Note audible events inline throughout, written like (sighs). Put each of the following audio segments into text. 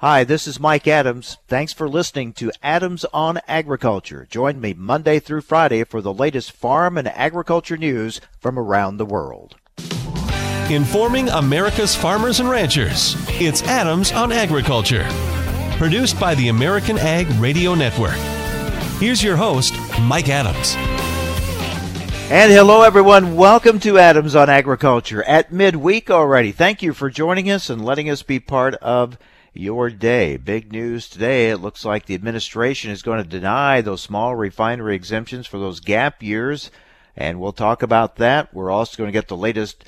Hi, this is Mike Adams. Thanks for listening to Adams on Agriculture. Join me Monday through Friday for the latest farm and agriculture news from around the world. Informing America's farmers and ranchers. It's Adams on Agriculture. Produced by the American Ag Radio Network. Here's your host, Mike Adams. And hello, everyone. Welcome to Adams on Agriculture at midweek already. Thank you for joining us and letting us be part of your day. Big news today. It looks like the administration is going to deny those small refinery exemptions for those gap years. And we'll talk about that. We're also going to get the latest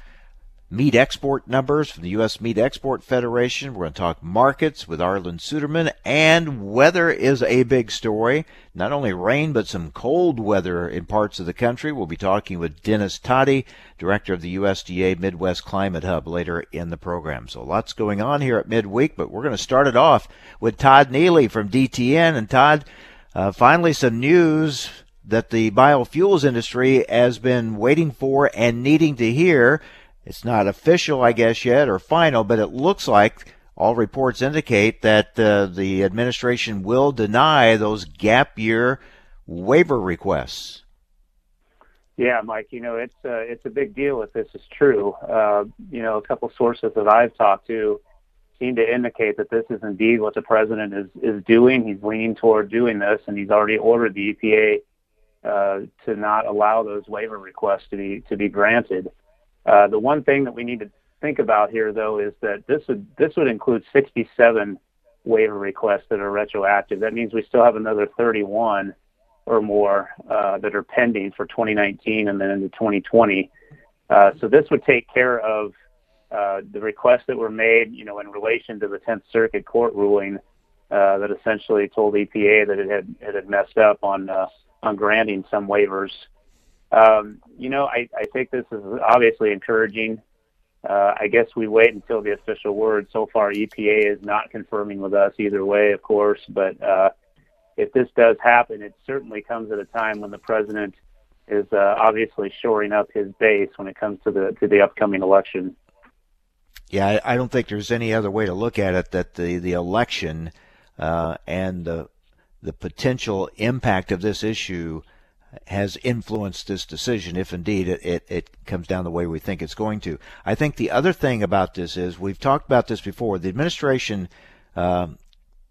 meat export numbers from the U.S. Meat Export Federation. We're going to talk markets with Arlan Suderman, and weather is a big story. Not only rain, but some cold weather in parts of the country. We'll be talking with Dennis Todey, director of the USDA Midwest Climate Hub, later in the program. So lots going on here at midweek, but we're going to start it off with Todd Neely from DTN. And Todd, uh, finally some news that the biofuels industry has been waiting for and needing to hear. It's not official, I guess, yet or final, but it looks like all reports indicate that uh, the administration will deny those gap year waiver requests. Yeah, Mike. You know, it's uh, it's a big deal if this is true. Uh, you know, a couple sources that I've talked to seem to indicate that this is indeed what the president is is doing. He's leaning toward doing this, and he's already ordered the EPA uh, to not allow those waiver requests to be to be granted. Uh, the one thing that we need to think about here, though, is that this would this would include 67 waiver requests that are retroactive. That means we still have another 31 or more uh, that are pending for 2019 and then into 2020. Uh, so this would take care of uh, the requests that were made, you know, in relation to the 10th Circuit Court ruling uh, that essentially told EPA that it had it had messed up on uh, on granting some waivers um, you know, I, I think this is obviously encouraging. Uh, I guess we wait until the official word. So far, EPA is not confirming with us either way, of course. But uh, if this does happen, it certainly comes at a time when the president is uh, obviously shoring up his base when it comes to the to the upcoming election. Yeah, I, don't think there's any other way to look at it that the the election uh, and the the potential impact of this issue has influenced this decision, if indeed it, it, it, comes down the way we think it's going to. I think the other thing about this is we've talked about this before. The administration uh,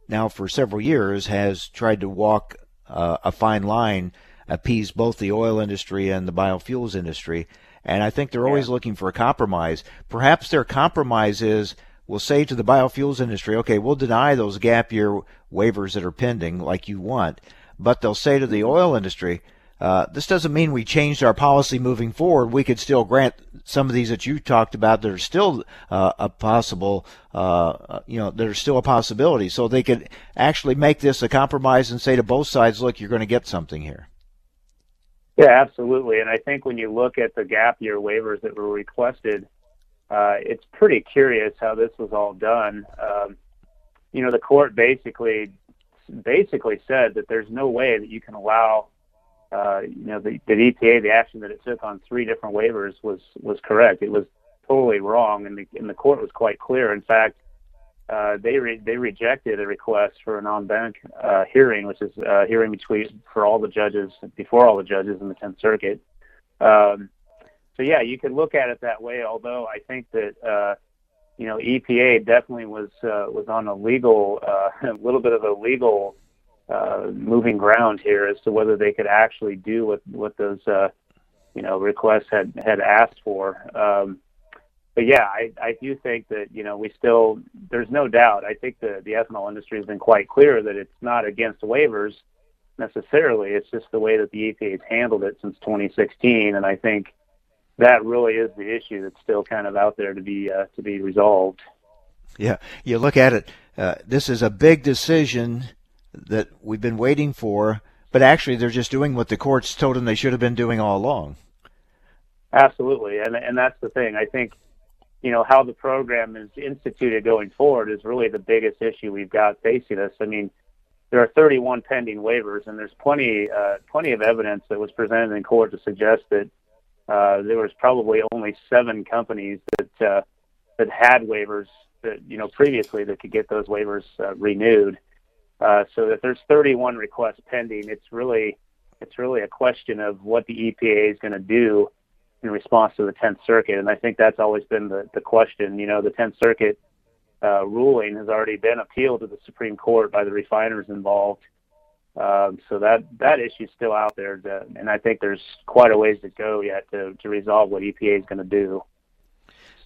now for several years has tried to walk uh, a fine line, appease both the oil industry and the biofuels industry. And I think they're yeah. always looking for a compromise. Perhaps their compromise is we'll say to the biofuels industry, okay, we'll deny those gap year waivers that are pending like you want. But they'll say to the oil industry, uh, this doesn't mean we changed our policy moving forward. We could still grant some of these that you talked about are still uh, a possible, uh, you know, are still a possibility. So they could actually make this a compromise and say to both sides, look, you're going to get something here. Yeah, absolutely. And I think when you look at the gap year waivers that were requested, uh, it's pretty curious how this was all done. Um, you know, the court basically basically said that there's no way that you can allow uh, you know, the, the EPA, the action that it took on three different waivers was was correct. It was totally wrong, and the and the court was quite clear. In fact, uh, they re- they rejected a request for an en banc uh, hearing, which is a hearing between for all the judges before all the judges in the Tenth Circuit. Um, so yeah, you could look at it that way. Although I think that uh, you know EPA definitely was uh, was on a legal uh, (laughs) a little bit of a legal uh, moving ground here as to whether they could actually do what what those uh, you know requests had had asked for. Um, but yeah, I, I do think that you know we still there's no doubt. I think the the ethanol industry has been quite clear that it's not against waivers necessarily. It's just the way that the EPA has handled it since 2016, and I think that really is the issue that's still kind of out there to be uh, to be resolved. Yeah, you look at it. Uh, this is a big decision that we've been waiting for, but actually they're just doing what the courts told them they should have been doing all along. Absolutely, and and that's the thing. I think you know how the program is instituted going forward is really the biggest issue we've got facing us. I mean, there are 31 pending waivers, and there's plenty uh, plenty of evidence that was presented in court to suggest that uh, there was probably only seven companies that uh, that had waivers that you know previously that could get those waivers uh, renewed. Uh, so if there's 31 requests pending, it's really it's really a question of what the EPA is going to do in response to the 10th Circuit, and I think that's always been the the question. You know, the 10th Circuit uh, ruling has already been appealed to the Supreme Court by the refiners involved. Um, so that that issue is still out there, to, and I think there's quite a ways to go yet to, to resolve what EPA is going to do.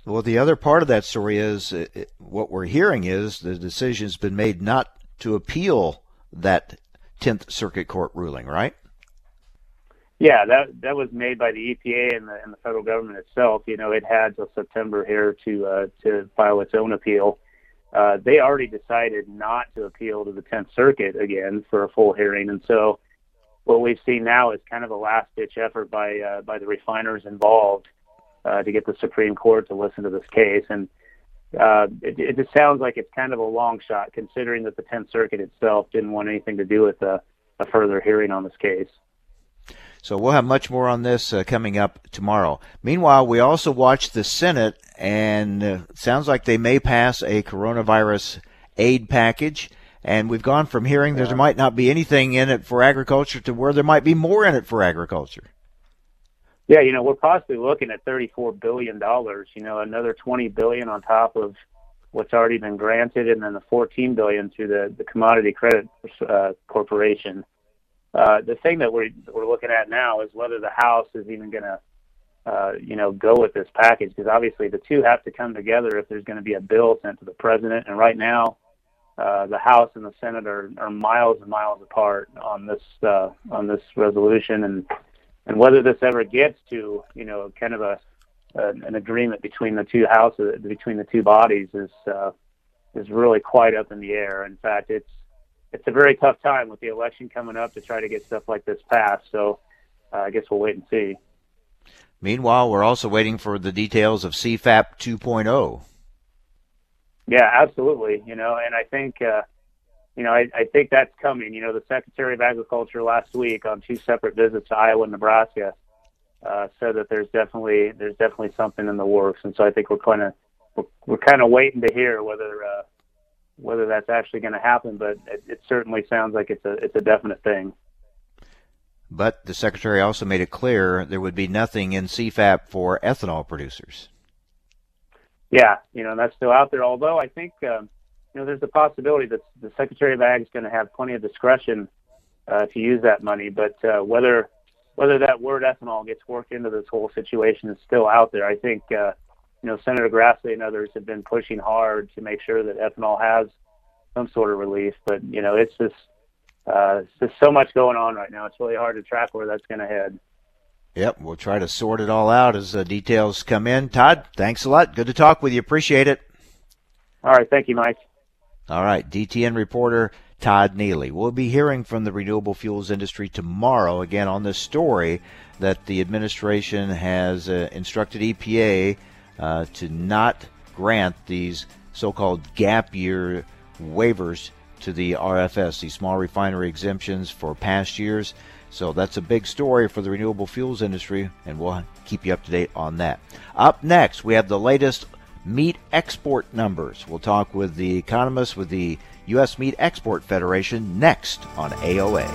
Well, the other part of that story is uh, what we're hearing is the decision's been made not to appeal that 10th Circuit Court ruling, right? Yeah, that that was made by the EPA and the, and the federal government itself. You know, it had till September here to uh, to file its own appeal. Uh, they already decided not to appeal to the 10th Circuit again for a full hearing, and so what we've seen now is kind of a last ditch effort by uh, by the refiners involved uh, to get the Supreme Court to listen to this case. And it, it just sounds like it's kind of a long shot, considering that the 10th Circuit itself didn't want anything to do with a, a further hearing on this case. So we'll have much more on this uh, coming up tomorrow. Meanwhile, we also watched the Senate, and uh, sounds like they may pass a coronavirus aid package. And we've gone from hearing yeah. there might not be anything in it for agriculture to where there might be more in it for agriculture. Yeah, you know, we're possibly looking at $34 billion, you know, another 20 billion on top of what's already been granted, and then the $14 billion through the, the Commodity Credit uh, Corporation. Uh, the thing that we're we're looking at now is whether the House is even going to, uh, you know, go with this package because obviously the two have to come together if there's going to be a bill sent to the president. And right now, uh, the House and the Senate are, are miles and miles apart on this uh, on this resolution, and and whether this ever gets to you know kind of a, a an agreement between the two houses between the two bodies is uh, is really quite up in the air. In fact, it's it's a very tough time with the election coming up to try to get stuff like this passed. So uh, I guess we'll wait and see. Meanwhile, we're also waiting for the details of CFAP 2.0. Yeah, absolutely. You know, and I think, uh, you know, I, I think that's coming. You know, the Secretary of Agriculture last week on two separate visits to Iowa and Nebraska uh, said that there's definitely there's definitely something in the works, and so I think we're kind of we're, we're kind of waiting to hear whether uh, whether that's actually going to happen, but it, it certainly sounds like it's a it's a definite thing. But the secretary also made it clear there would be nothing in CFAP for ethanol producers. Yeah, you know that's still out there. Although I think um, you know there's a possibility that the Secretary of Ag is going to have plenty of discretion uh, to use that money, but uh, whether whether that word ethanol gets worked into this whole situation is still out there. I think uh, you know, Senator Grassley and others have been pushing hard to make sure that ethanol has some sort of relief. But you know, it's just uh, it's just so much going on right now. It's really hard to track where that's going to head. Yep, we'll try to sort it all out as the details come in. Todd, thanks a lot. Good to talk with you. Appreciate it. All right, thank you, Mike. All right, DTN reporter Todd Neely. We'll be hearing from the renewable fuels industry tomorrow again on this story that the administration has uh, instructed EPA uh, to not grant these so-called gap year waivers to the RFS, these small refinery exemptions for past years. So that's a big story for the renewable fuels industry, and we'll keep you up to date on that. Up next, we have the latest meat export numbers. We'll talk with the economist with the U.S. Meat Export Federation next on AOA.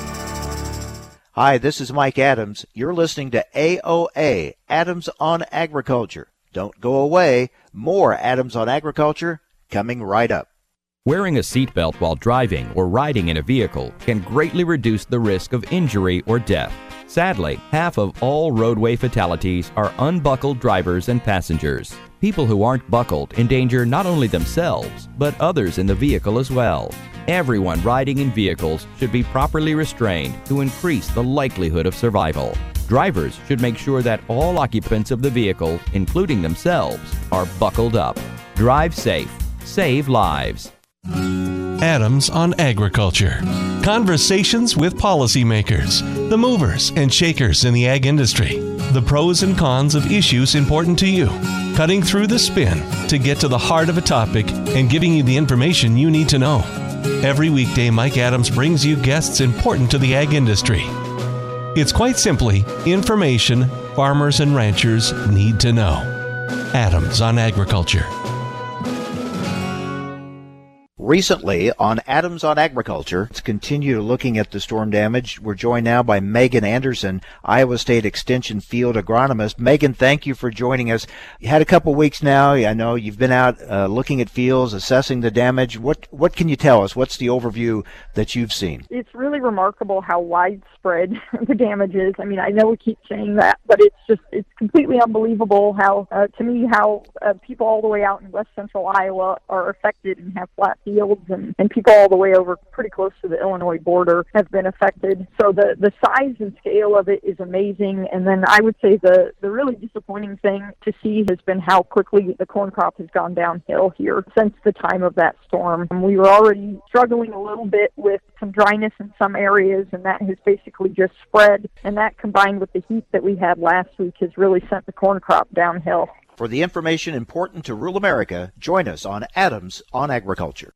Hi, this is Mike Adams. You're listening to AOA, Adams on Agriculture. Don't go away. More Adams on Agriculture coming right up. Wearing a seatbelt while driving or riding in a vehicle can greatly reduce the risk of injury or death. Sadly, half of all roadway fatalities are unbuckled drivers and passengers. People who aren't buckled endanger not only themselves, but others in the vehicle as well. Everyone riding in vehicles should be properly restrained to increase the likelihood of survival. Drivers should make sure that all occupants of the vehicle, including themselves, are buckled up. Drive safe. Save lives. Adams on Agriculture. Conversations with policymakers, the movers and shakers in the ag industry, the pros and cons of issues important to you, cutting through the spin to get to the heart of a topic and giving you the information you need to know. Every weekday, Mike Adams brings you guests important to the ag industry it's quite simply information farmers and ranchers need to know. Adams on Agriculture. Recently on Adams on Agriculture. To continue looking at the storm damage, we're joined now by Megan Anderson, Iowa State Extension Field Agronomist. Megan, thank you for joining us. You had a couple weeks now. I know you've been out uh, looking at fields, assessing the damage. What what can you tell us? What's the overview that you've seen? It's really remarkable how widespread (laughs) the damage is. I mean, I know we keep saying that, but it's just it's completely unbelievable how uh, to me how uh, people all the way out in west central Iowa are affected and have flat fields, and, and people all the way over pretty close to the Illinois border have been affected. So the the size and scale of it is amazing. And then I would say the the really disappointing thing to see has been how quickly the corn crop has gone downhill here since the time of that storm. And we were already struggling a little bit with some dryness in some areas, and that has basically just spread. And that combined with the heat that we had last week has really sent the corn crop downhill. For the information important to rural America, join us on Adams on Agriculture.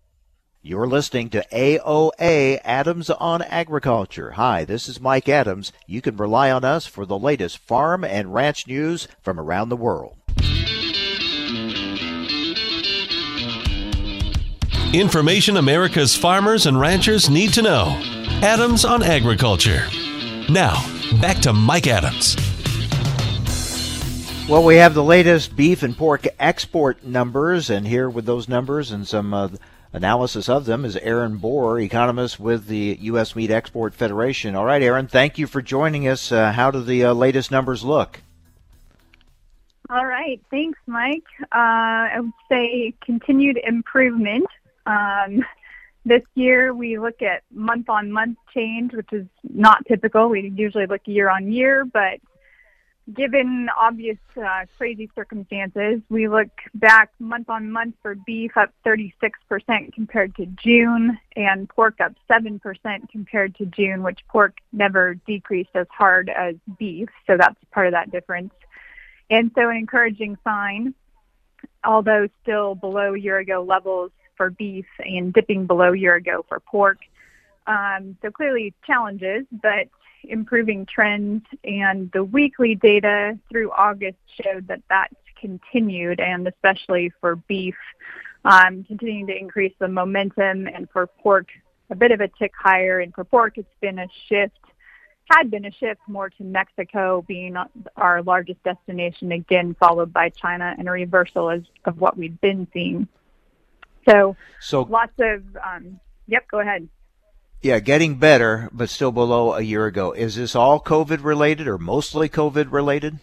You're listening to AOA Adams on Agriculture. Hi, this is Mike Adams. You can rely on us for the latest farm and ranch news from around the world. Information America's farmers and ranchers need to know. Adams on Agriculture. Now, back to Mike Adams. Well, we have the latest beef and pork export numbers, and here with those numbers and some uh, analysis of them is Erin Borror, economist with the U.S. Meat Export Federation. All right, Aaron, thank you for joining us. Uh, how do the uh, latest numbers look? All right, thanks, Mike. Uh, I would say continued improvement. Um, this year, we look at month on month change, which is not typical. We usually look year on year, but given obvious uh, crazy circumstances, we look back month on month for beef up 36% compared to June and pork up 7% compared to June, which pork never decreased as hard as beef. So that's part of that difference. And so an encouraging sign, although still below year ago levels for beef and dipping below year ago for pork. Um, so clearly challenges, but improving trends, and the weekly data through August showed that that's continued, and especially for beef, um, continuing to increase the momentum, and for pork, a bit of a tick higher, and for pork, it's been a shift, had been a shift more to Mexico being our largest destination again, followed by China, and a reversal as, of what we've been seeing. So, so lots of, um, yep, go ahead. Yeah, getting better, but still below a year ago. Is this all COVID related or mostly COVID related?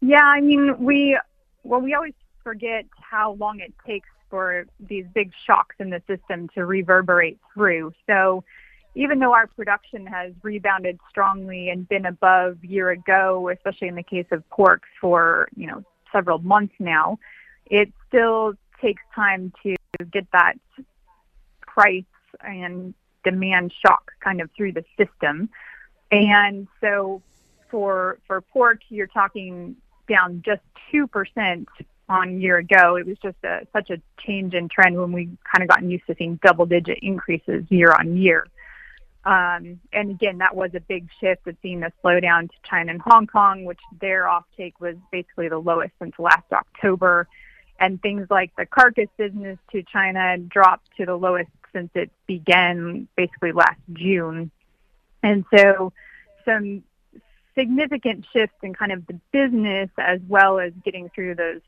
Yeah, I mean, we well, we always forget how long it takes for these big shocks in the system to reverberate through. So, even though our production has rebounded strongly and been above year ago, especially in the case of pork for you know several months now, it still takes time to get that price and demand shock kind of through the system. And so for for pork, you're talking down just two percent on year ago. It was just a, such a change in trend when we kind of gotten used to seeing double digit increases year on year. Um, and again, that was a big shift of seeing the slowdown to China and Hong Kong, which their offtake was basically the lowest since last October. And things like the carcass business to China dropped to the lowest since it began basically last June. And so some significant shifts in kind of the business as well as getting through those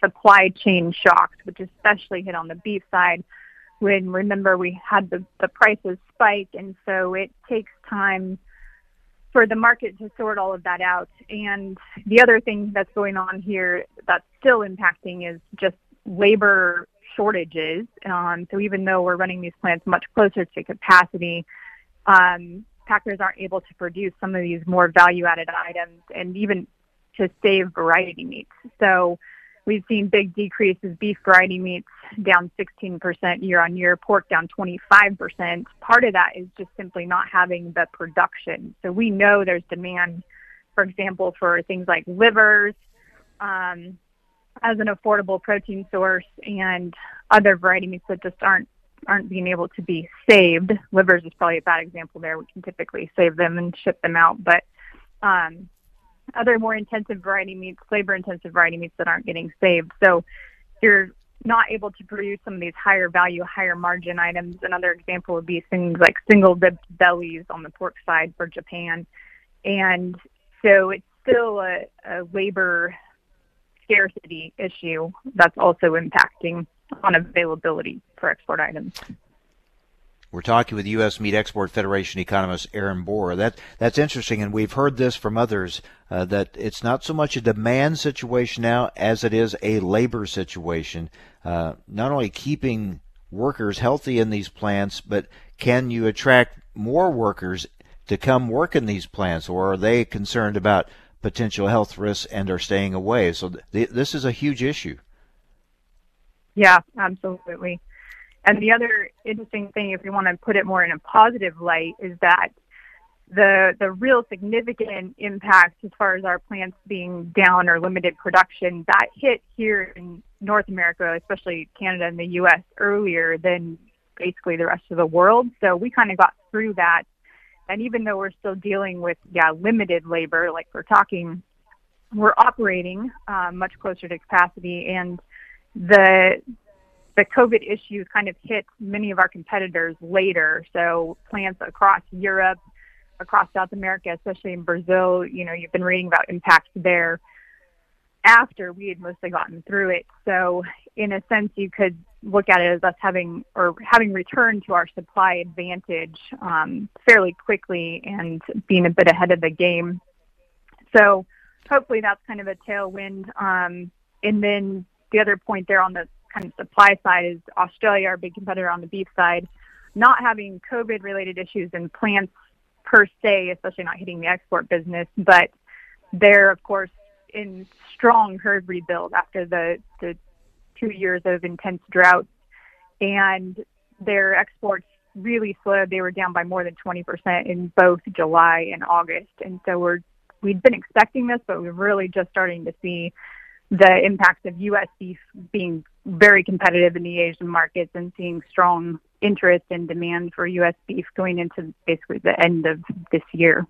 supply chain shocks, which especially hit on the beef side. When remember we had the the prices spike, and so it takes time for the market to sort all of that out. And the other thing that's going on here that's still impacting is just labor shortages. Um, so even though we're running these plants much closer to capacity, um, packers aren't able to produce some of these more value-added items and even to save variety meats. So we've seen big decreases, beef variety meats down 16% year on year, pork down 25%. Part of that is just simply not having the production. So we know there's demand, for example, for things like livers um, as an affordable protein source and other variety meats that just aren't aren't being able to be saved. Livers is probably a bad example there. We can typically save them and ship them out, but um, other more intensive variety meats, labor intensive variety meats that aren't getting saved. So you're not able to produce some of these higher value, higher margin items. Another example would be things like single ribbed bellies on the pork side for Japan. And so it's still a, a labor scarcity issue that's also impacting on availability for export items. We're talking with U.S. Meat Export Federation economist Erin Borror. That that's interesting, and we've heard this from others uh, that it's not so much a demand situation now as it is a labor situation. Uh, not only keeping workers healthy in these plants, but can you attract more workers to come work in these plants, or are they concerned about potential health risks and are staying away? So th- this is a huge issue. Yeah, absolutely. And the other interesting thing, if you want to put it more in a positive light, is that the the real significant impact as far as our plants being down or limited production that hit here in North America, especially Canada and the U.S. earlier than basically the rest of the world. So we kind of got through that. And even though we're still dealing with yeah limited labor, like we're talking, we're operating uh, much closer to capacity and the the COVID issues kind of hit many of our competitors later. So plants across Europe, across South America, especially in Brazil, you know, you've been reading about impacts there after we had mostly gotten through it. So in a sense, you could look at it as us having or having returned to our supply advantage um, fairly quickly and being a bit ahead of the game. So hopefully that's kind of a tailwind. Um, and then the other point there on the kind of supply side is Australia, our big competitor on the beef side, not having COVID related issues in plants per se, especially not hitting the export business, but they're of course in strong herd rebuild after the, the two years of intense drought and their exports really slowed. They were down by more than 20% in both July and August. And so we're, we'd been expecting this, but we're really just starting to see the impacts of U.S. beef being very competitive in the Asian markets and seeing strong interest and demand for U.S. beef going into basically the end of this year.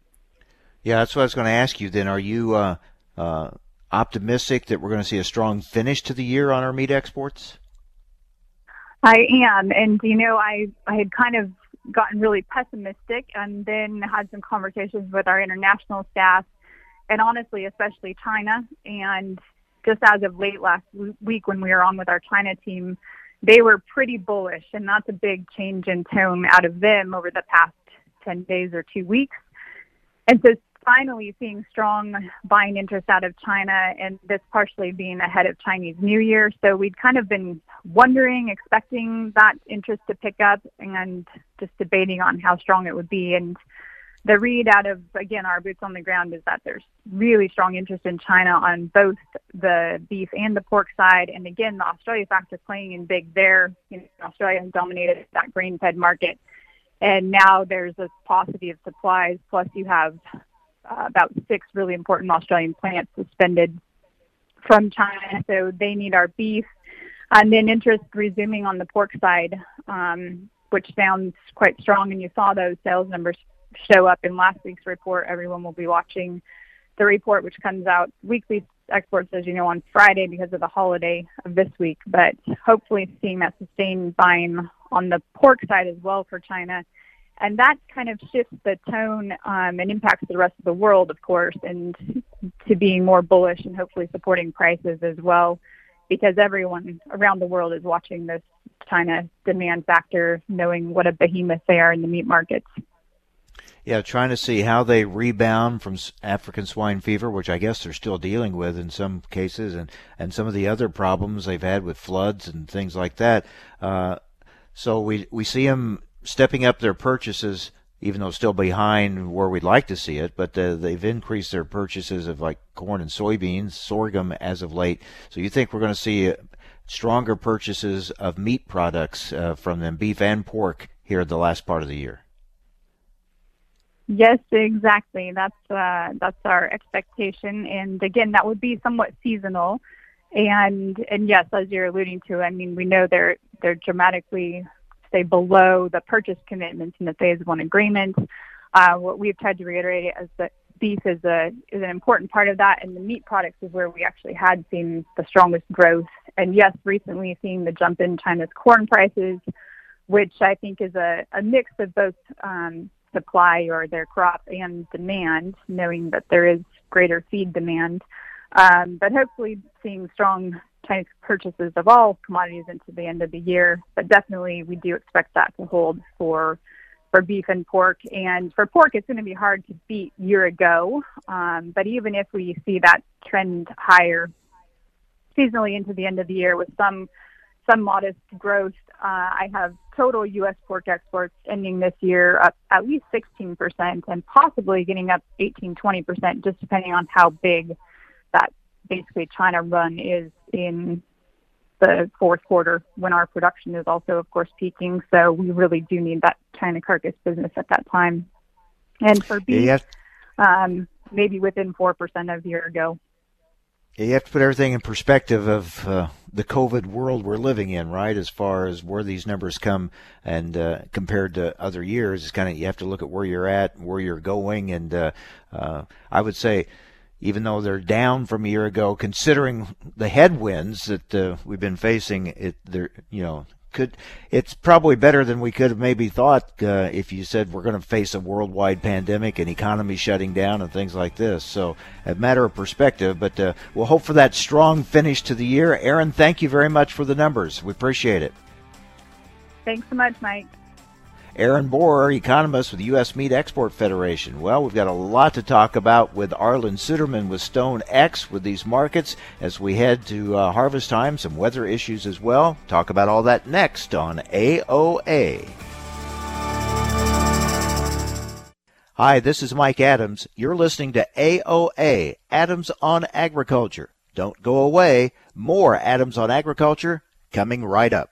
Yeah, that's what I was going to ask you. Then, are you uh, uh, optimistic that we're going to see a strong finish to the year on our meat exports? I am, and you know, I I had kind of gotten really pessimistic, and then had some conversations with our international staff, and honestly, especially China, and just as of late last week when we were on with our China team, they were pretty bullish, and that's a big change in tone out of them over the past 10 days or two weeks. And so finally seeing strong buying interest out of China, and this partially being ahead of Chinese New Year. So we'd kind of been wondering, expecting that interest to pick up, and just debating on how strong it would be. And the read out of again our boots on the ground is that there's really strong interest in China on both the beef and the pork side, and again the Australia factor playing in big there. You know, Australia has dominated that grain-fed market, and now there's a paucity of supplies. Plus, you have about six really important Australian plants suspended from China, so they need our beef. And then interest resuming on the pork side, um, which sounds quite strong, and you saw those sales numbers show up in last week's report. Everyone will be watching the report, which comes out weekly exports, as you know, on Friday because of the holiday of this week. But hopefully, seeing that sustained buying on the pork side as well for China. And that kind of shifts the tone um, and impacts the rest of the world, of course, and to being more bullish and hopefully supporting prices as well because everyone around the world is watching this China demand factor, knowing what a behemoth they are in the meat markets. Yeah, trying to see how they rebound from African swine fever, which I guess they're still dealing with in some cases, and and some of the other problems they've had with floods and things like that. Uh, so we we see them stepping up their purchases, even though still behind where we'd like to see it. But uh, they've increased their purchases of like corn and soybeans, sorghum as of late. So you think we're going to see uh, stronger purchases of meat products uh, from them, beef and pork, here the last part of the year? Yes, exactly. That's uh, that's our expectation, and again, that would be somewhat seasonal. And and yes, as you're alluding to, I mean, we know they're they're dramatically say below the purchase commitments in the phase one agreement. Uh, what we've tried to reiterate is that beef is a is an important part of that, and the meat products is where we actually had seen the strongest growth. And yes, recently seeing the jump in China's corn prices, which I think is a, a mix of both um, supply or their crop and demand, knowing that there is greater feed demand. Um, but hopefully seeing strong Chinese purchases of all commodities into the end of the year. But definitely we do expect that to hold for for beef and pork. And for pork, it's going to be hard to beat year ago. Um, but even if we see that trend higher seasonally into the end of the year with some some modest growth. Uh, I have total U.S. pork exports ending this year up at least 16% and possibly getting up 18, 20%, just depending on how big that basically China run is in the fourth quarter when our production is also, of course, peaking. So we really do need that China carcass business at that time. And for beef, yeah, um, maybe within 4% of year ago you have to put everything in perspective of uh, the COVID world we're living in, right? As far as where these numbers come and uh, compared to other years, it's kind of you have to look at where you're at, where you're going, and uh, uh, I would say, even though they're down from a year ago, considering the headwinds that uh, we've been facing, it they're you know could it's probably better than we could have maybe thought uh, if you said we're going to face a worldwide pandemic and economy shutting down and things like this. So a matter of perspective, but uh, we'll hope for that strong finish to the year. Erin, thank you very much for the numbers. We appreciate it. Thanks so much, Mike. Erin Borror, economist with the U.S. Meat Export Federation. Well, we've got a lot to talk about with Arlan Suderman with Stone X with these markets as we head to uh, harvest time, some weather issues as well. Talk about all that next on AOA. Hi, this is Mike Adams. You're listening to AOA, Adams on Agriculture. Don't go away. More Adams on Agriculture coming right up.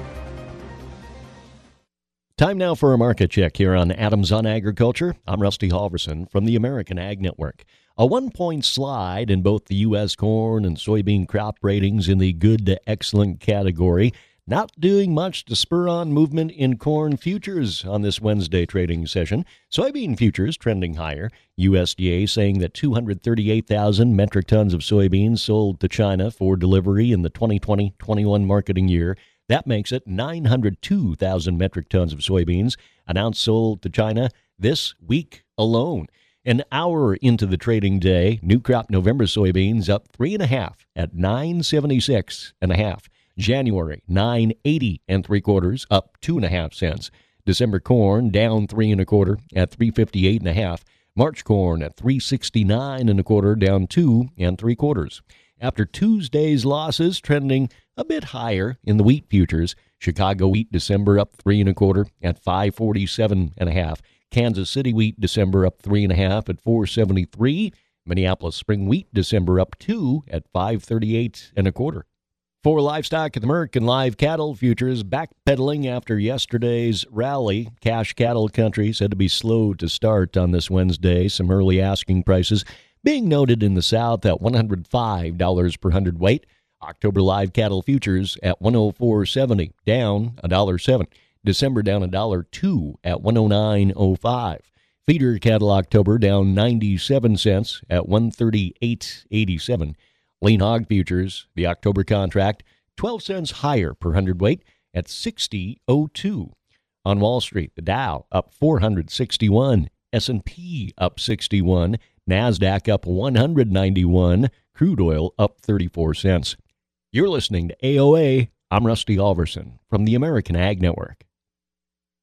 Time now for a market check here on Adams on Agriculture. I'm Rusty Halverson from the American Ag Network. A one point slide in both the U.S. corn and soybean crop ratings in the good to excellent category. Not doing much to spur on movement in corn futures on this Wednesday trading session. Soybean futures trending higher. USDA saying that 238,000 metric tons of soybeans sold to China for delivery in the 2020 21 marketing year. That makes it 902,000 metric tons of soybeans announced sold to China this week alone. An hour into the trading day, new crop November soybeans up three and a half at 976 and a half. January 980 and three quarters, up two and a half cents. December corn down three and a quarter at 358 and a half. March corn at 369 and a quarter, down two and three quarters. After Tuesday's losses, trending a bit higher in the wheat futures. Chicago wheat December up three and a quarter at 547 and a half. Kansas City wheat December up three and a half at 473. Minneapolis spring wheat December up two at 538 and a quarter. For livestock, the American live cattle futures backpedaling after yesterday's rally. Cash cattle country said to be slow to start on this Wednesday. Some early asking prices being noted in the South at $105 per hundredweight. October live cattle futures at 104.70, down a dollar seven. December down a dollar two at 109.05. Feeder cattle October down 97 cents at 138.87. Lean hog futures, the October contract, 12 cents higher per hundredweight at 60.02. On Wall Street, the Dow up 461, S&P up 61, Nasdaq up 191, crude oil up 34 cents. You're listening to AOA. I'm Rusty Halverson from the American Ag Network.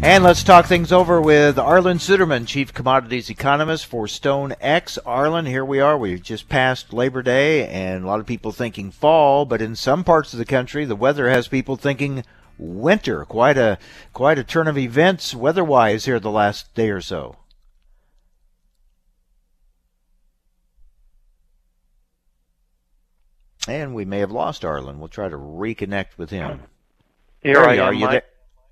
And let's talk things over with Arlan Suderman, Chief Commodities Economist for Stone X. Arlan, here we are. We've just passed Labor Day, and a lot of people thinking fall, but in some parts of the country, the weather has people thinking winter. Quite a quite a turn of events weather-wise here the last day or so. And we may have lost Arlan. We'll try to reconnect with him. Here there I am. Are you there?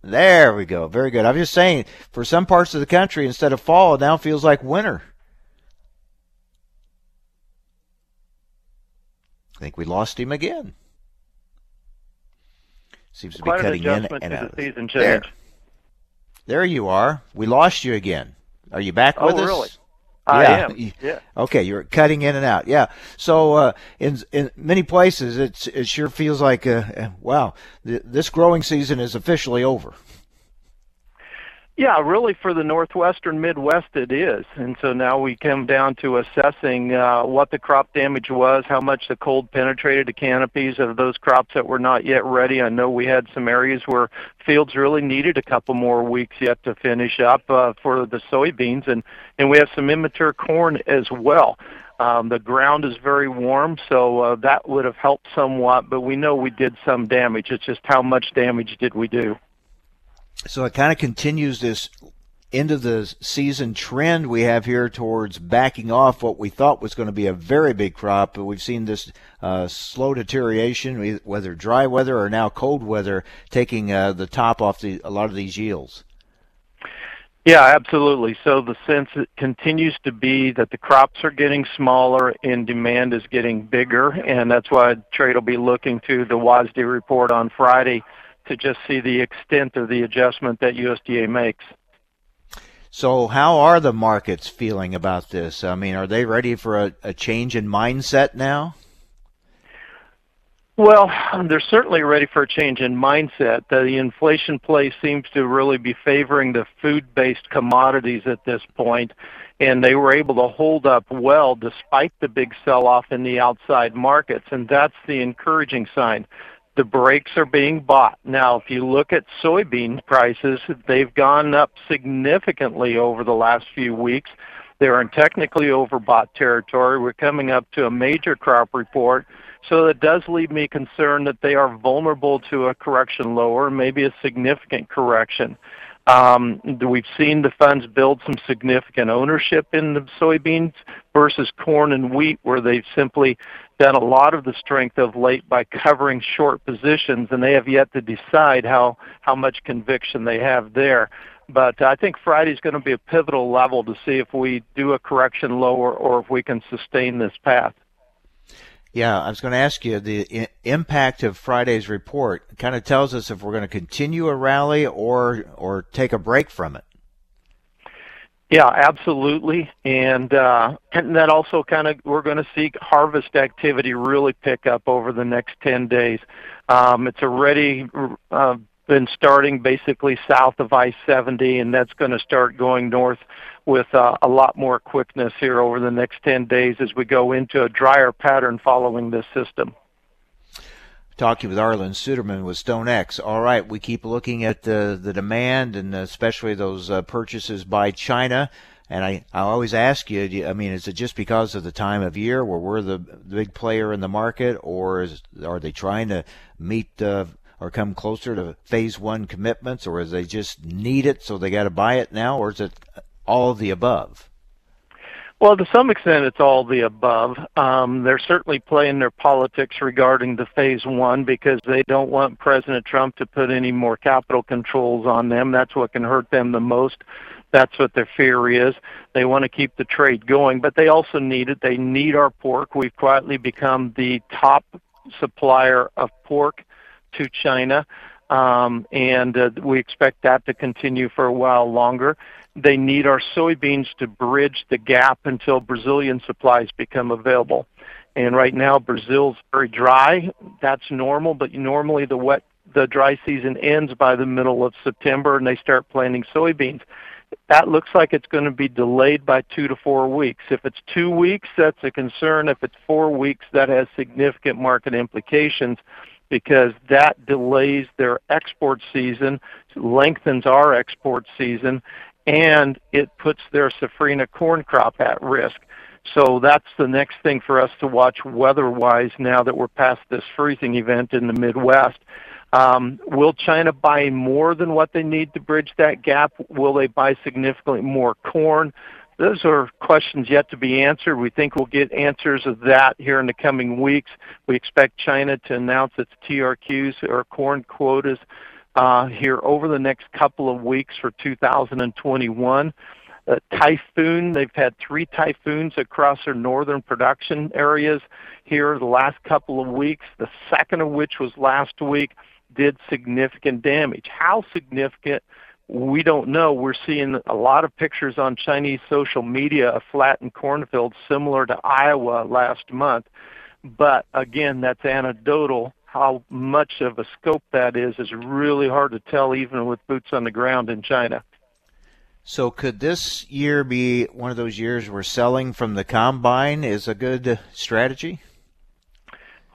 There we go. Very good. I'm just saying, for some parts of the country, instead of fall, it now feels like winter. I think we lost him again. Seems to Quite be cutting in and out. The there. there you are. We lost you again. Are you back oh, with us? Really? I yeah. am. Yeah. Okay, you're cutting in and out. Yeah. So uh, in in many places, it's it sure feels like uh, uh wow, th- this growing season is officially over. Yeah, really for the northwestern Midwest it is. And so now we come down to assessing uh, what the crop damage was, how much the cold penetrated the canopies of those crops that were not yet ready. I know we had some areas where fields really needed a couple more weeks yet to finish up uh, for the soybeans, and, and we have some immature corn as well. Um, the ground is very warm, so uh, that would have helped somewhat, but we know we did some damage. It's just how much damage did we do? So it kind of continues this end of the season trend we have here towards backing off what we thought was going to be a very big crop. But we've seen this uh, slow deterioration, whether dry weather or now cold weather, taking uh, the top off the, a lot of these yields. Yeah, absolutely. So the sense continues to be that the crops are getting smaller and demand is getting bigger, and that's why trade will be looking to the WASDE report on Friday to just see the extent of the adjustment that USDA makes. So, how are the markets feeling about this? I mean, are they ready for a, a change in mindset now? Well, they're certainly ready for a change in mindset. The inflation play seems to really be favoring the food based commodities at this point, and they were able to hold up well despite the big sell off in the outside markets, and that's the encouraging sign the breaks are being bought. Now, if you look at soybean prices, they've gone up significantly over the last few weeks. They're in technically overbought territory. We're coming up to a major crop report. So it does leave me concerned that they are vulnerable to a correction lower, maybe a significant correction. Um, we've seen the funds build some significant ownership in the soybeans versus corn and wheat, where they've simply done a lot of the strength of late by covering short positions, and they have yet to decide how, how much conviction they have there. But I think Friday's going to be a pivotal level to see if we do a correction lower or if we can sustain this path. Yeah, I was going to ask you the I- impact of Friday's report kind of tells us if we're going to continue a rally or or take a break from it. Yeah, absolutely, and uh, and that also kind of we're going to see harvest activity really pick up over the next ten days. Um, it's already uh, been starting basically south of I-70, and that's going to start going north with uh, a lot more quickness here over the next 10 days as we go into a drier pattern following this system. Talking with Arlan Suderman with StoneX. All right, we keep looking at the the demand and especially those uh, purchases by China. And I, I always ask you, I mean, is it just because of the time of year where we're the, the big player in the market, or is, are they trying to meet uh, or come closer to phase one commitments, or is they just need it so they got to buy it now, or is it all of the above? Well, to some extent, it's all the above. Um, they're certainly playing their politics regarding the phase one because they don't want President Trump to put any more capital controls on them. That's what can hurt them the most. That's what their fear is. They want to keep the trade going, but they also need it. They need our pork. We've quietly become the top supplier of pork to China, um, and uh, we expect that to continue for a while longer. They need our soybeans to bridge the gap until Brazilian supplies become available. And right now, Brazil's very dry. That's normal, but normally the wet, the dry season ends by the middle of September, and they start planting soybeans. That looks like it's going to be delayed by two to four weeks. If it's two weeks, that's a concern. If it's four weeks, that has significant market implications because that delays their export season, lengthens our export season, and it puts their safrinha corn crop at risk. So that's the next thing for us to watch weather-wise now that we're past this freezing event in the Midwest. Um, will China buy more than what they need to bridge that gap? Will they buy significantly more corn? Those are questions yet to be answered. We think we'll get answers of that here in the coming weeks. We expect China to announce its TRQs or corn quotas here over the next couple of weeks for 2021. Uh, typhoon, they've had three typhoons across their northern production areas here the last couple of weeks, the second of which was last week, did significant damage. How significant? We don't know. We're seeing a lot of pictures on Chinese social media of flattened cornfields similar to Iowa last month. But again, that's anecdotal how much of a scope that is is really hard to tell even with boots on the ground in China. So could this year be one of those years where selling from the combine is a good strategy?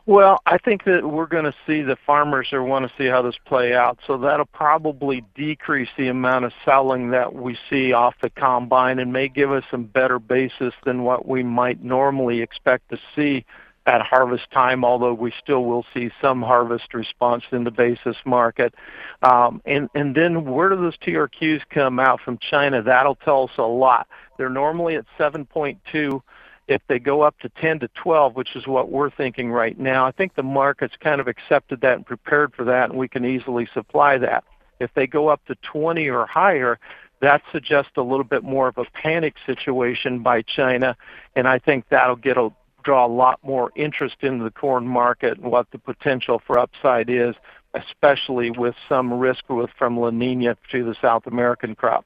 Well, I think that we're going to see the farmers are want to see how this play out. So that'll probably decrease the amount of selling that we see off the combine and may give us some better basis than what we might normally expect to see at harvest time, although we still will see some harvest response in the basis market. Um, and, and then where do those TRQs come out from China? That'll tell us a lot. They're normally at 7.2. If they go up to 10 to 12, which is what we're thinking right now, I think the market's kind of accepted that and prepared for that, and we can easily supply that. If they go up to 20 or higher, that suggests a little bit more of a panic situation by China, and I think that'll get a draw a lot more interest into the corn market and what the potential for upside is, especially with some risk with from La Nina to the South American crop.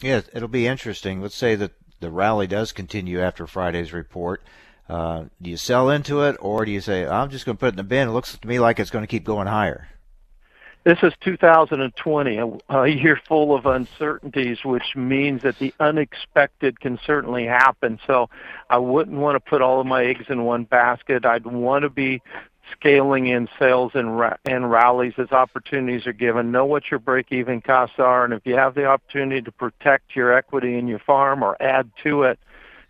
Yeah, it'll be interesting. Let's say that the rally does continue after Friday's report. Uh, do you sell into it, or do you say I'm just going to put it in the bin? It looks to me like it's going to keep going higher. This is 2020, a, a year full of uncertainties, which means that the unexpected can certainly happen. So I wouldn't want to put all of my eggs in one basket. I'd want to be scaling in sales and ra- and rallies as opportunities are given. Know what your break-even costs are, and if you have the opportunity to protect your equity in your farm or add to it,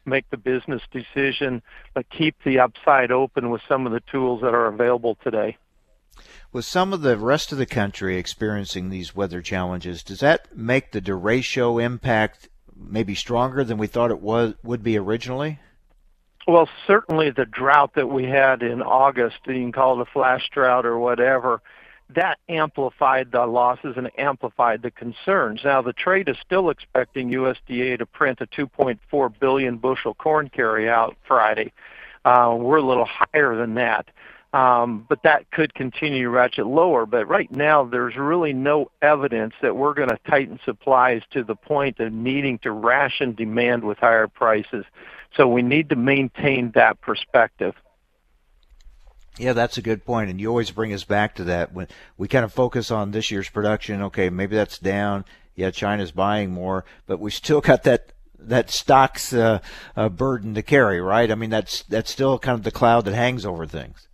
make the business decision. But keep the upside open with some of the tools that are available today. With some of the rest of the country experiencing these weather challenges, does that make the derecho impact maybe stronger than we thought it was would be originally? Well, certainly the drought that we had in August, you can call it a flash drought or whatever, that amplified the losses and amplified the concerns. Now, the trade is still expecting USDA to print a 2.4 billion bushel corn carryout Friday. Uh, we're a little higher than that. Um, but that could continue to ratchet lower. But right now, there's really no evidence that we're going to tighten supplies to the point of needing to ration demand with higher prices. So we need to maintain that perspective. Yeah, that's a good point. and you always bring us back to that when we kind of focus on this year's production. Okay, maybe that's down. Yeah, China's buying more, but we still got that that stocks uh, uh, burden to carry, right? I mean, that's that's still kind of the cloud that hangs over things.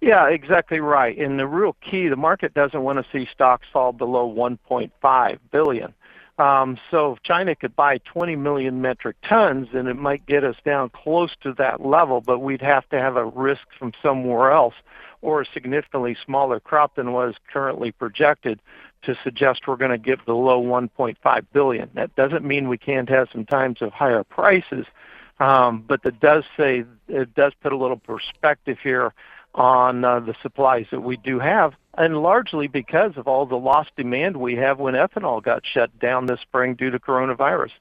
Yeah, exactly right. And the real key, the market doesn't want to see stocks fall below 1.5 billion. Um, so if China could buy 20 million metric tons, then it might get us down close to that level, but we'd have to have a risk from somewhere else or a significantly smaller crop than was currently projected to suggest we're going to get below 1.5 billion. That doesn't mean we can't have some times of higher prices, um, but that does say it does put a little perspective here on uh, the supplies that we do have, and largely because of all the lost demand we have when ethanol got shut down this spring due to coronavirus.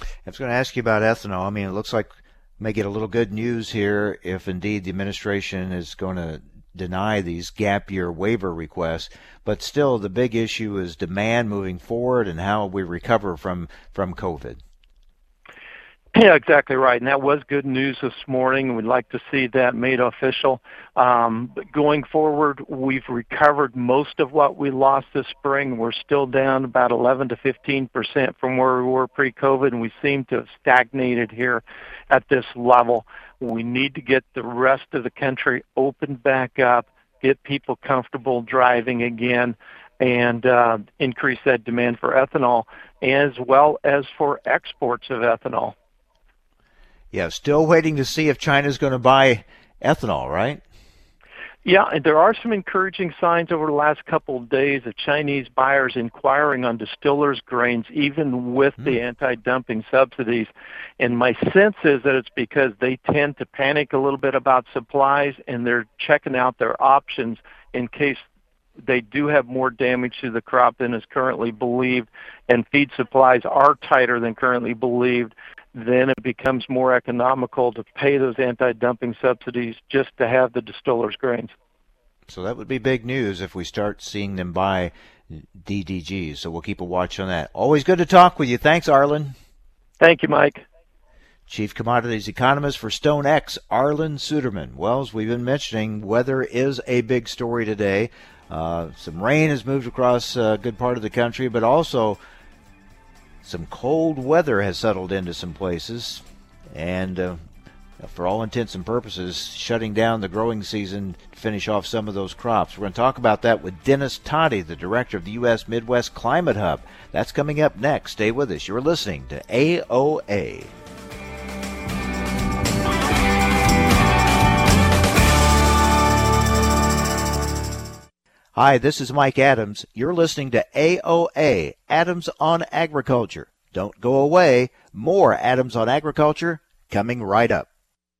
I was going to ask you about ethanol. I mean, it looks like may get a little good news here if indeed the administration is going to deny these gap year waiver requests. But still, the big issue is demand moving forward and how we recover from from COVID. Yeah, exactly right. And that was good news this morning. We'd like to see that made official. Um, but going forward, we've recovered most of what we lost this spring. We're still down about 11 to 15 percent from where we were pre-COVID, and we seem to have stagnated here at this level. We need to get the rest of the country opened back up, get people comfortable driving again, and uh, increase that demand for ethanol as well as for exports of ethanol. Yeah, still waiting to see if China's going to buy ethanol, right? Yeah, and there are some encouraging signs over the last couple of days of Chinese buyers inquiring on distillers' grains, even with mm. the hmm. anti-dumping subsidies. And my sense is that it's because they tend to panic a little bit about supplies, and they're checking out their options in case they do have more damage to the crop than is currently believed, and feed supplies are tighter than currently believed then it becomes more economical to pay those anti-dumping subsidies just to have the distillers' grains. So that would be big news if we start seeing them buy DDGs. So we'll keep a watch on that. Always good to talk with you. Thanks, Arlan. Thank you, Mike. Chief Commodities Economist for StoneX, Arlan Suderman. Well, as we've been mentioning, weather is a big story today. Uh, some rain has moved across a good part of the country, but also some cold weather has settled into some places, and uh, for all intents and purposes, shutting down the growing season to finish off some of those crops. We're going to talk about that with Dennis Todey, the director of the U.S. Midwest Climate Hub. That's coming up next. Stay with us. You're listening to AOA. Hi, this is Mike Adams. You're listening to AOA, Adams on Agriculture. Don't go away. More Adams on Agriculture coming right up.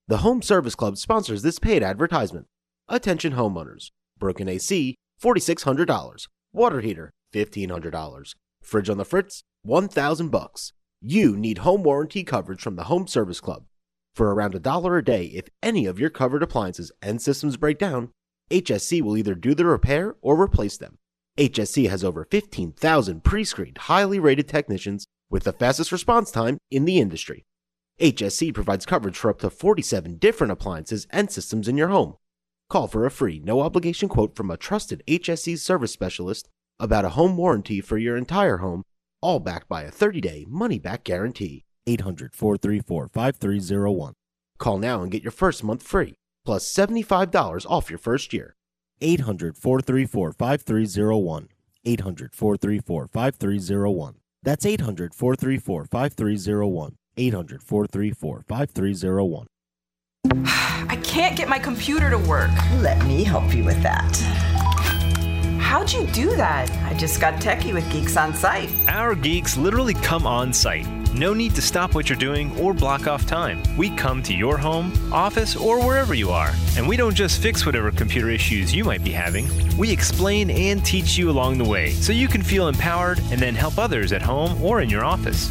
The Home Service Club sponsors this paid advertisement. Attention homeowners. Broken AC, $4,600. Water heater, $1,500. Fridge on the fritz, 1000 bucks. You need home warranty coverage from the Home Service Club. For around a dollar a day, if any of your covered appliances and systems break down, HSC will either do the repair or replace them. HSC has over 15,000 pre screened, highly rated technicians with the fastest response time in the industry. HSC provides coverage for up to 47 different appliances and systems in your home. Call for a free, no obligation quote from a trusted HSC service specialist about a home warranty for your entire home, all backed by a 30 day money back guarantee. 800 434 5301. Call now and get your first month free. Plus $75 off your first year. 800 434 5301. 800 434 5301. That's 800 434 5301. 800 434 5301. (sighs) I can't get my computer to work. Let me help you with that. How'd you do that? I just got techie with Geeks on Site. Our geeks literally come on site. No need to stop what you're doing or block off time. We come to your home, office, or wherever you are. And we don't just fix whatever computer issues you might be having, we explain and teach you along the way so you can feel empowered and then help others at home or in your office.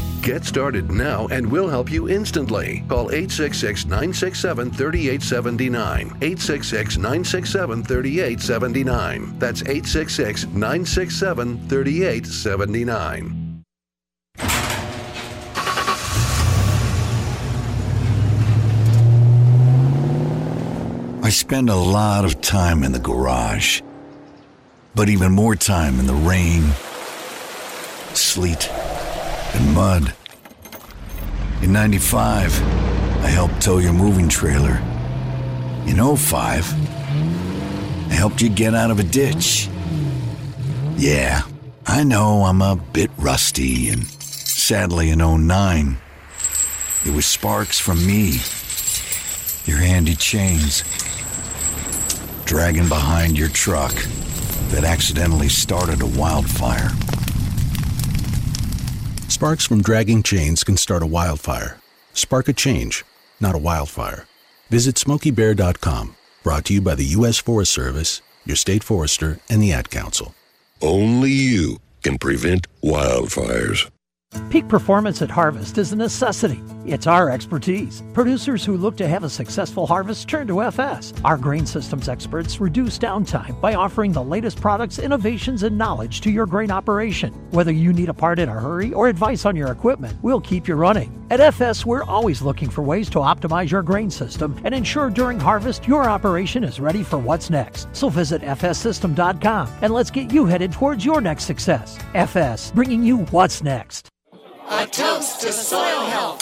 Get started now and we'll help you instantly. Call 866 967 3879. 866 967 3879. That's 866 967 3879. I spend a lot of time in the garage, but even more time in the rain, sleet, and mud. In 95, I helped tow your moving trailer. In 05, I helped you get out of a ditch. Yeah, I know I'm a bit rusty, and sadly in 09, it was sparks from me, your handy chains, dragging behind your truck that accidentally started a wildfire. Sparks from dragging chains can start a wildfire. Spark a change, not a wildfire. Visit SmokeyBear.com. Brought to you by the U.S. Forest Service, your state forester, and the Ad Council. Only you can prevent wildfires. Peak performance at harvest is a necessity. It's our expertise. Producers who look to have a successful harvest turn to FS. Our grain systems experts reduce downtime by offering the latest products, innovations, and knowledge to your grain operation. Whether you need a part in a hurry or advice on your equipment, we'll keep you running. At FS, we're always looking for ways to optimize your grain system and ensure during harvest your operation is ready for what's next. So visit fssystem.com and let's get you headed towards your next success. FS, bringing you what's next. A toast to soil health.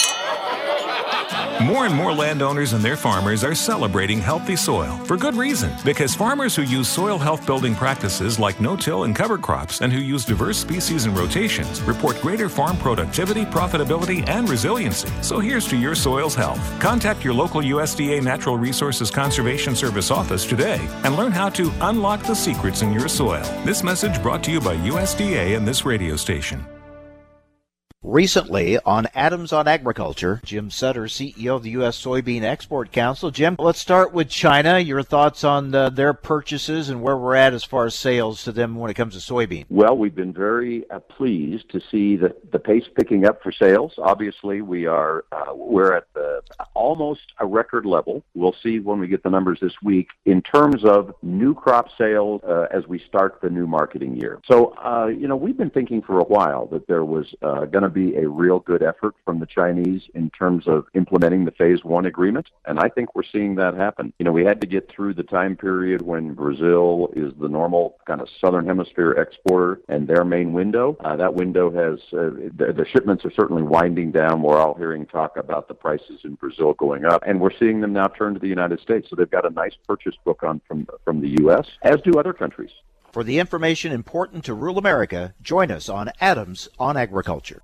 More and more landowners and their farmers are celebrating healthy soil for good reason. Because farmers who use soil health building practices like no till and cover crops and who use diverse species and rotations report greater farm productivity, profitability, and resiliency. So here's to your soil's health. Contact your local USDA Natural Resources Conservation Service office today and learn how to unlock the secrets in your soil. This message brought to you by USDA and this radio station. Recently on Adams on Agriculture, Jim Sutter, CEO of the U.S. Soybean Export Council. Jim, let's start with China. Your thoughts on the, their purchases and where we're at as far as sales to them when it comes to soybean. Well, we've been very uh, pleased to see the, the pace picking up for sales. Obviously, we are uh, we're at the, almost a record level. We'll see when we get the numbers this week in terms of new crop sales uh, as we start the new marketing year. So, uh, you know, we've been thinking for a while that there was uh, going to be a real good effort from the Chinese in terms of implementing the phase one agreement. And I think we're seeing that happen. You know, we had to get through the time period when Brazil is the normal kind of southern hemisphere exporter and their main window. Uh, that window has, uh, the, the shipments are certainly winding down. We're all hearing talk about the prices in Brazil going up. And we're seeing them now turn to the United States. So they've got a nice purchase book on from, from the U.S., as do other countries. For the information important to rural America, join us on Adams on Agriculture.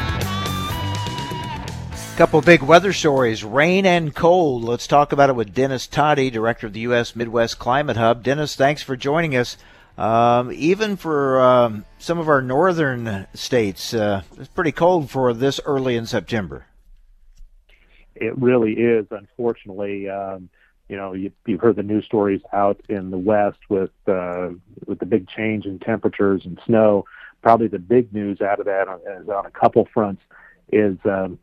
Couple big weather stories rain and cold. Let's talk about it with Dennis Todey, director of the U.S. Midwest Climate Hub. Dennis, thanks for joining us. Um, even for um, some of our northern states, uh, it's pretty cold for this early in September. It really is, unfortunately. Um, you know, you, you've heard the news stories out in the west with uh, with the big change in temperatures and snow. Probably the big news out of that on, on a couple fronts is um,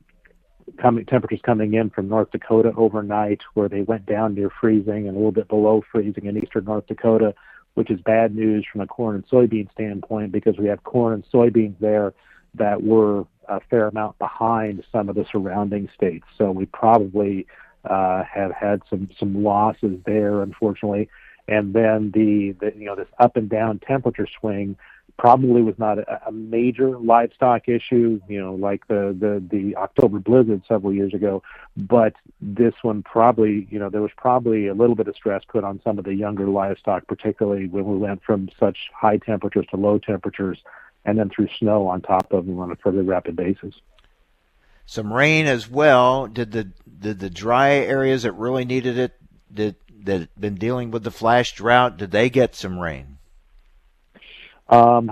coming temperatures coming in from North Dakota overnight, where they went down near freezing and a little bit below freezing in eastern North Dakota, which is bad news from a corn and soybean standpoint because we have corn and soybeans there that were a fair amount behind some of the surrounding states. So we probably uh, have had some some losses there, unfortunately. And then the, the you know this up and down temperature swing probably was not a, a major livestock issue, you know, like the, the the October blizzard several years ago, but this one probably, you know, there was probably a little bit of stress put on some of the younger livestock, particularly when we went from such high temperatures to low temperatures, and then threw snow on top of them on a fairly rapid basis. Some rain as well. Did the did the dry areas that really needed it did that been dealing with the flash drought? Did they get some rain? Um,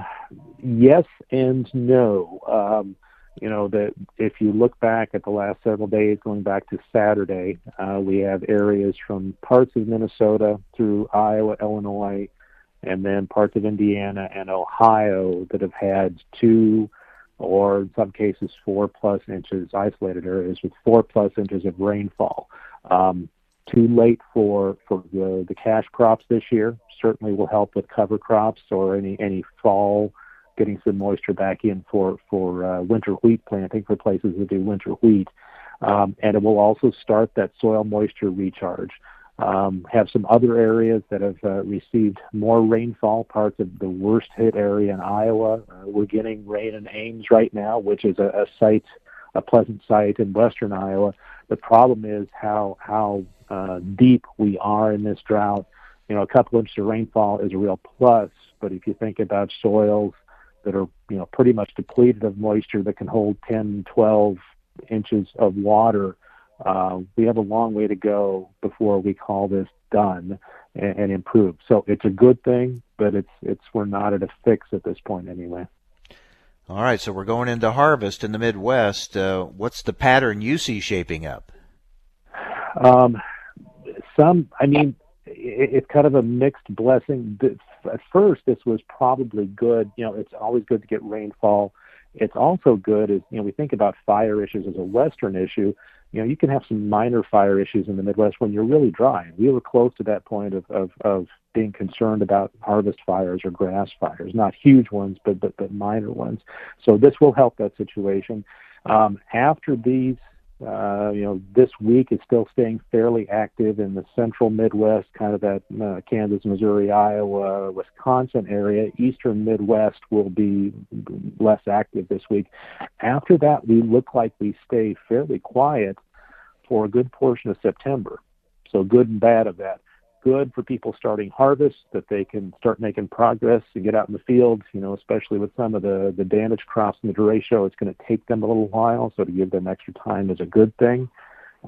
yes and no. Um, you know that if you look back at the last several days, going back to Saturday, uh, we have areas from parts of Minnesota through Iowa, Illinois, and then parts of Indiana and Ohio that have had two or in some cases four plus inches, isolated areas with four plus inches of rainfall. Um, too late for for the the cash crops this year. Certainly will help with cover crops or any any fall getting some moisture back in for for uh, winter wheat planting for places that do winter wheat, um, and it will also start that soil moisture recharge. Um, have some other areas that have uh, received more rainfall. Parts of the worst hit area in Iowa. Uh, we're getting rain in Ames right now, which is a, a sight, a pleasant sight in western Iowa. The problem is how how uh, deep we are in this drought. You know, a couple inches of rainfall is a real plus, but if you think about soils that are, you know, pretty much depleted of moisture that can hold 10, 12 inches of water, uh, we have a long way to go before we call this done and, and improved. So it's a good thing, but it's it's we're not at a fix at this point anyway. All right, so we're going into harvest in the Midwest. Uh, what's the pattern you see shaping up? Um, some, I mean, it, it's kind of a mixed blessing. At first, this was probably good. You know, it's always good to get rainfall. It's also good as you know we think about fire issues as a Western issue. You know, you can have some minor fire issues in the Midwest when you're really dry. We were close to that point of of, of being concerned about harvest fires or grass fires, not huge ones, but but but minor ones. So this will help that situation. Um, after these uh, you know, this week is still staying fairly active in the central Midwest, kind of that uh, Kansas, Missouri, Iowa, Wisconsin area. Eastern Midwest will be less active this week. After that, we look like we stay fairly quiet for a good portion of September. So, good and bad of that good for people starting harvest that they can start making progress and get out in the field you know especially with some of the the damaged crops and the derecho it's going to take them a little while so to give them extra time is a good thing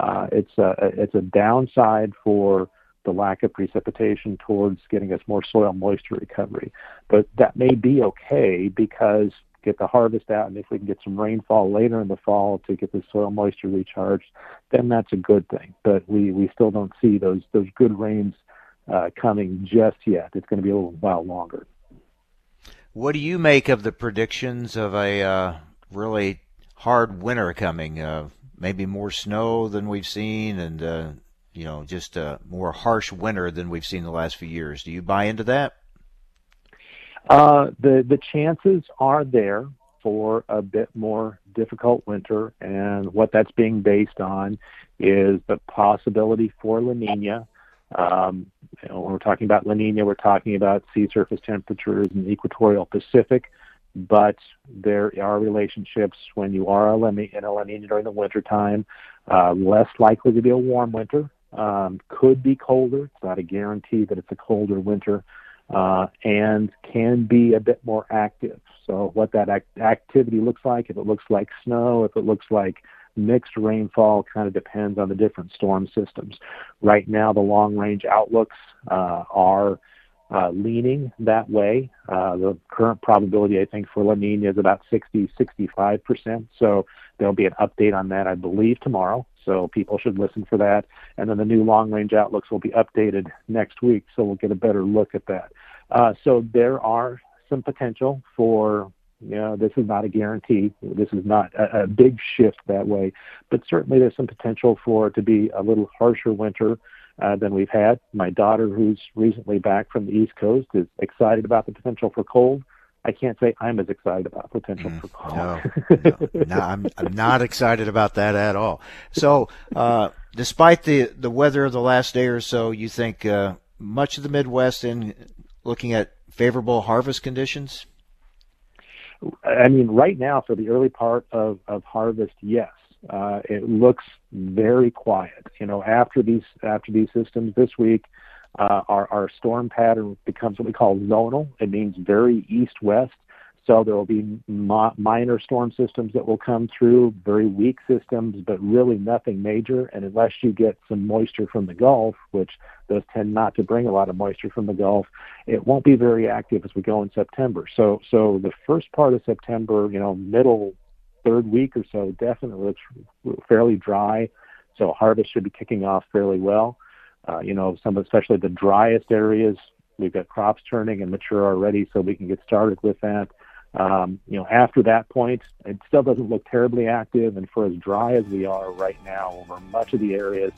uh, it's a it's a downside for the lack of precipitation towards getting us more soil moisture recovery but that may be okay because get the harvest out, and if we can get some rainfall later in the fall to get the soil moisture recharged, then that's a good thing. But we, we still don't see those those good rains uh, coming just yet. It's going to be a little while longer. What do you make of the predictions of a uh, really hard winter coming? Uh, maybe more snow than we've seen, and uh, you know, just a more harsh winter than we've seen the last few years. Do you buy into that? Uh, the the chances are there for a bit more difficult winter, and what that's being based on is the possibility for La Nina. Um, you know, when we're talking about La Nina, we're talking about sea surface temperatures in the equatorial Pacific, but there are relationships when you are in a La Nina during the wintertime, uh, less likely to be a warm winter, um, could be colder. It's not a guarantee that it's a colder winter, uh, and can be a bit more active. So, what that act- activity looks like, if it looks like snow, if it looks like mixed rainfall kind of depends on the different storm systems. Right now, the long range outlooks uh, are uh, leaning that way. Uh, the current probability, I think, for La Nina is about 60, 65%. So there'll be an update on that, I believe, tomorrow. So people should listen for that. And then the new long range outlooks will be updated next week, so we'll get a better look at that. Uh, so there are some potential for you know, this is not a guarantee. This is not a, a, big shift that way, but certainly there's some potential for it to be a little harsher winter uh, than we've had. My daughter, who's recently back from the East Coast, is excited about the potential for cold. I can't say I'm as excited about potential mm, for cold. No, (laughs) no, no, I'm, I'm not excited about that at all. So, uh, despite the the weather of the last day or so, you think uh, much of the Midwest in looking at favorable harvest conditions? I mean, right now for the early part of, of harvest, yes, uh, it looks very quiet. You know, after these after these systems this week, uh, our our storm pattern becomes what we call zonal. It means very east west. So there will be minor storm systems that will come through, very weak systems, but really nothing major. And unless you get some moisture from the Gulf, which those tend not to bring a lot of moisture from the Gulf, it won't be very active as we go in September. So, so the first part of September, you know, middle third week or so, definitely looks fairly dry. So harvest should be kicking off fairly well. Uh, you know, some of especially the driest areas, we've got crops turning and mature already, so we can get started with that. Um, you know, after that point, it still doesn't look terribly active, and for as dry as we are right now over much of the areas,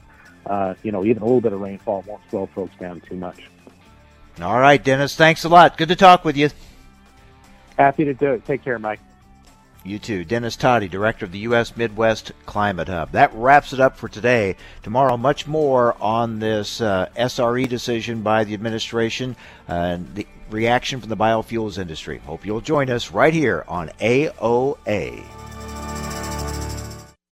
uh, you know, even a little bit of rainfall won't slow folks down too much. All right, Dennis, thanks a lot. Good to talk with you. Happy to do it. Take care, Mike. You too. Dennis Todey, Director of the U.S. Midwest Climate Hub. That wraps it up for today. Tomorrow, much more on this uh, SRE decision by the administration uh, and the reaction from the biofuels industry. Hope you'll join us right here on AOA.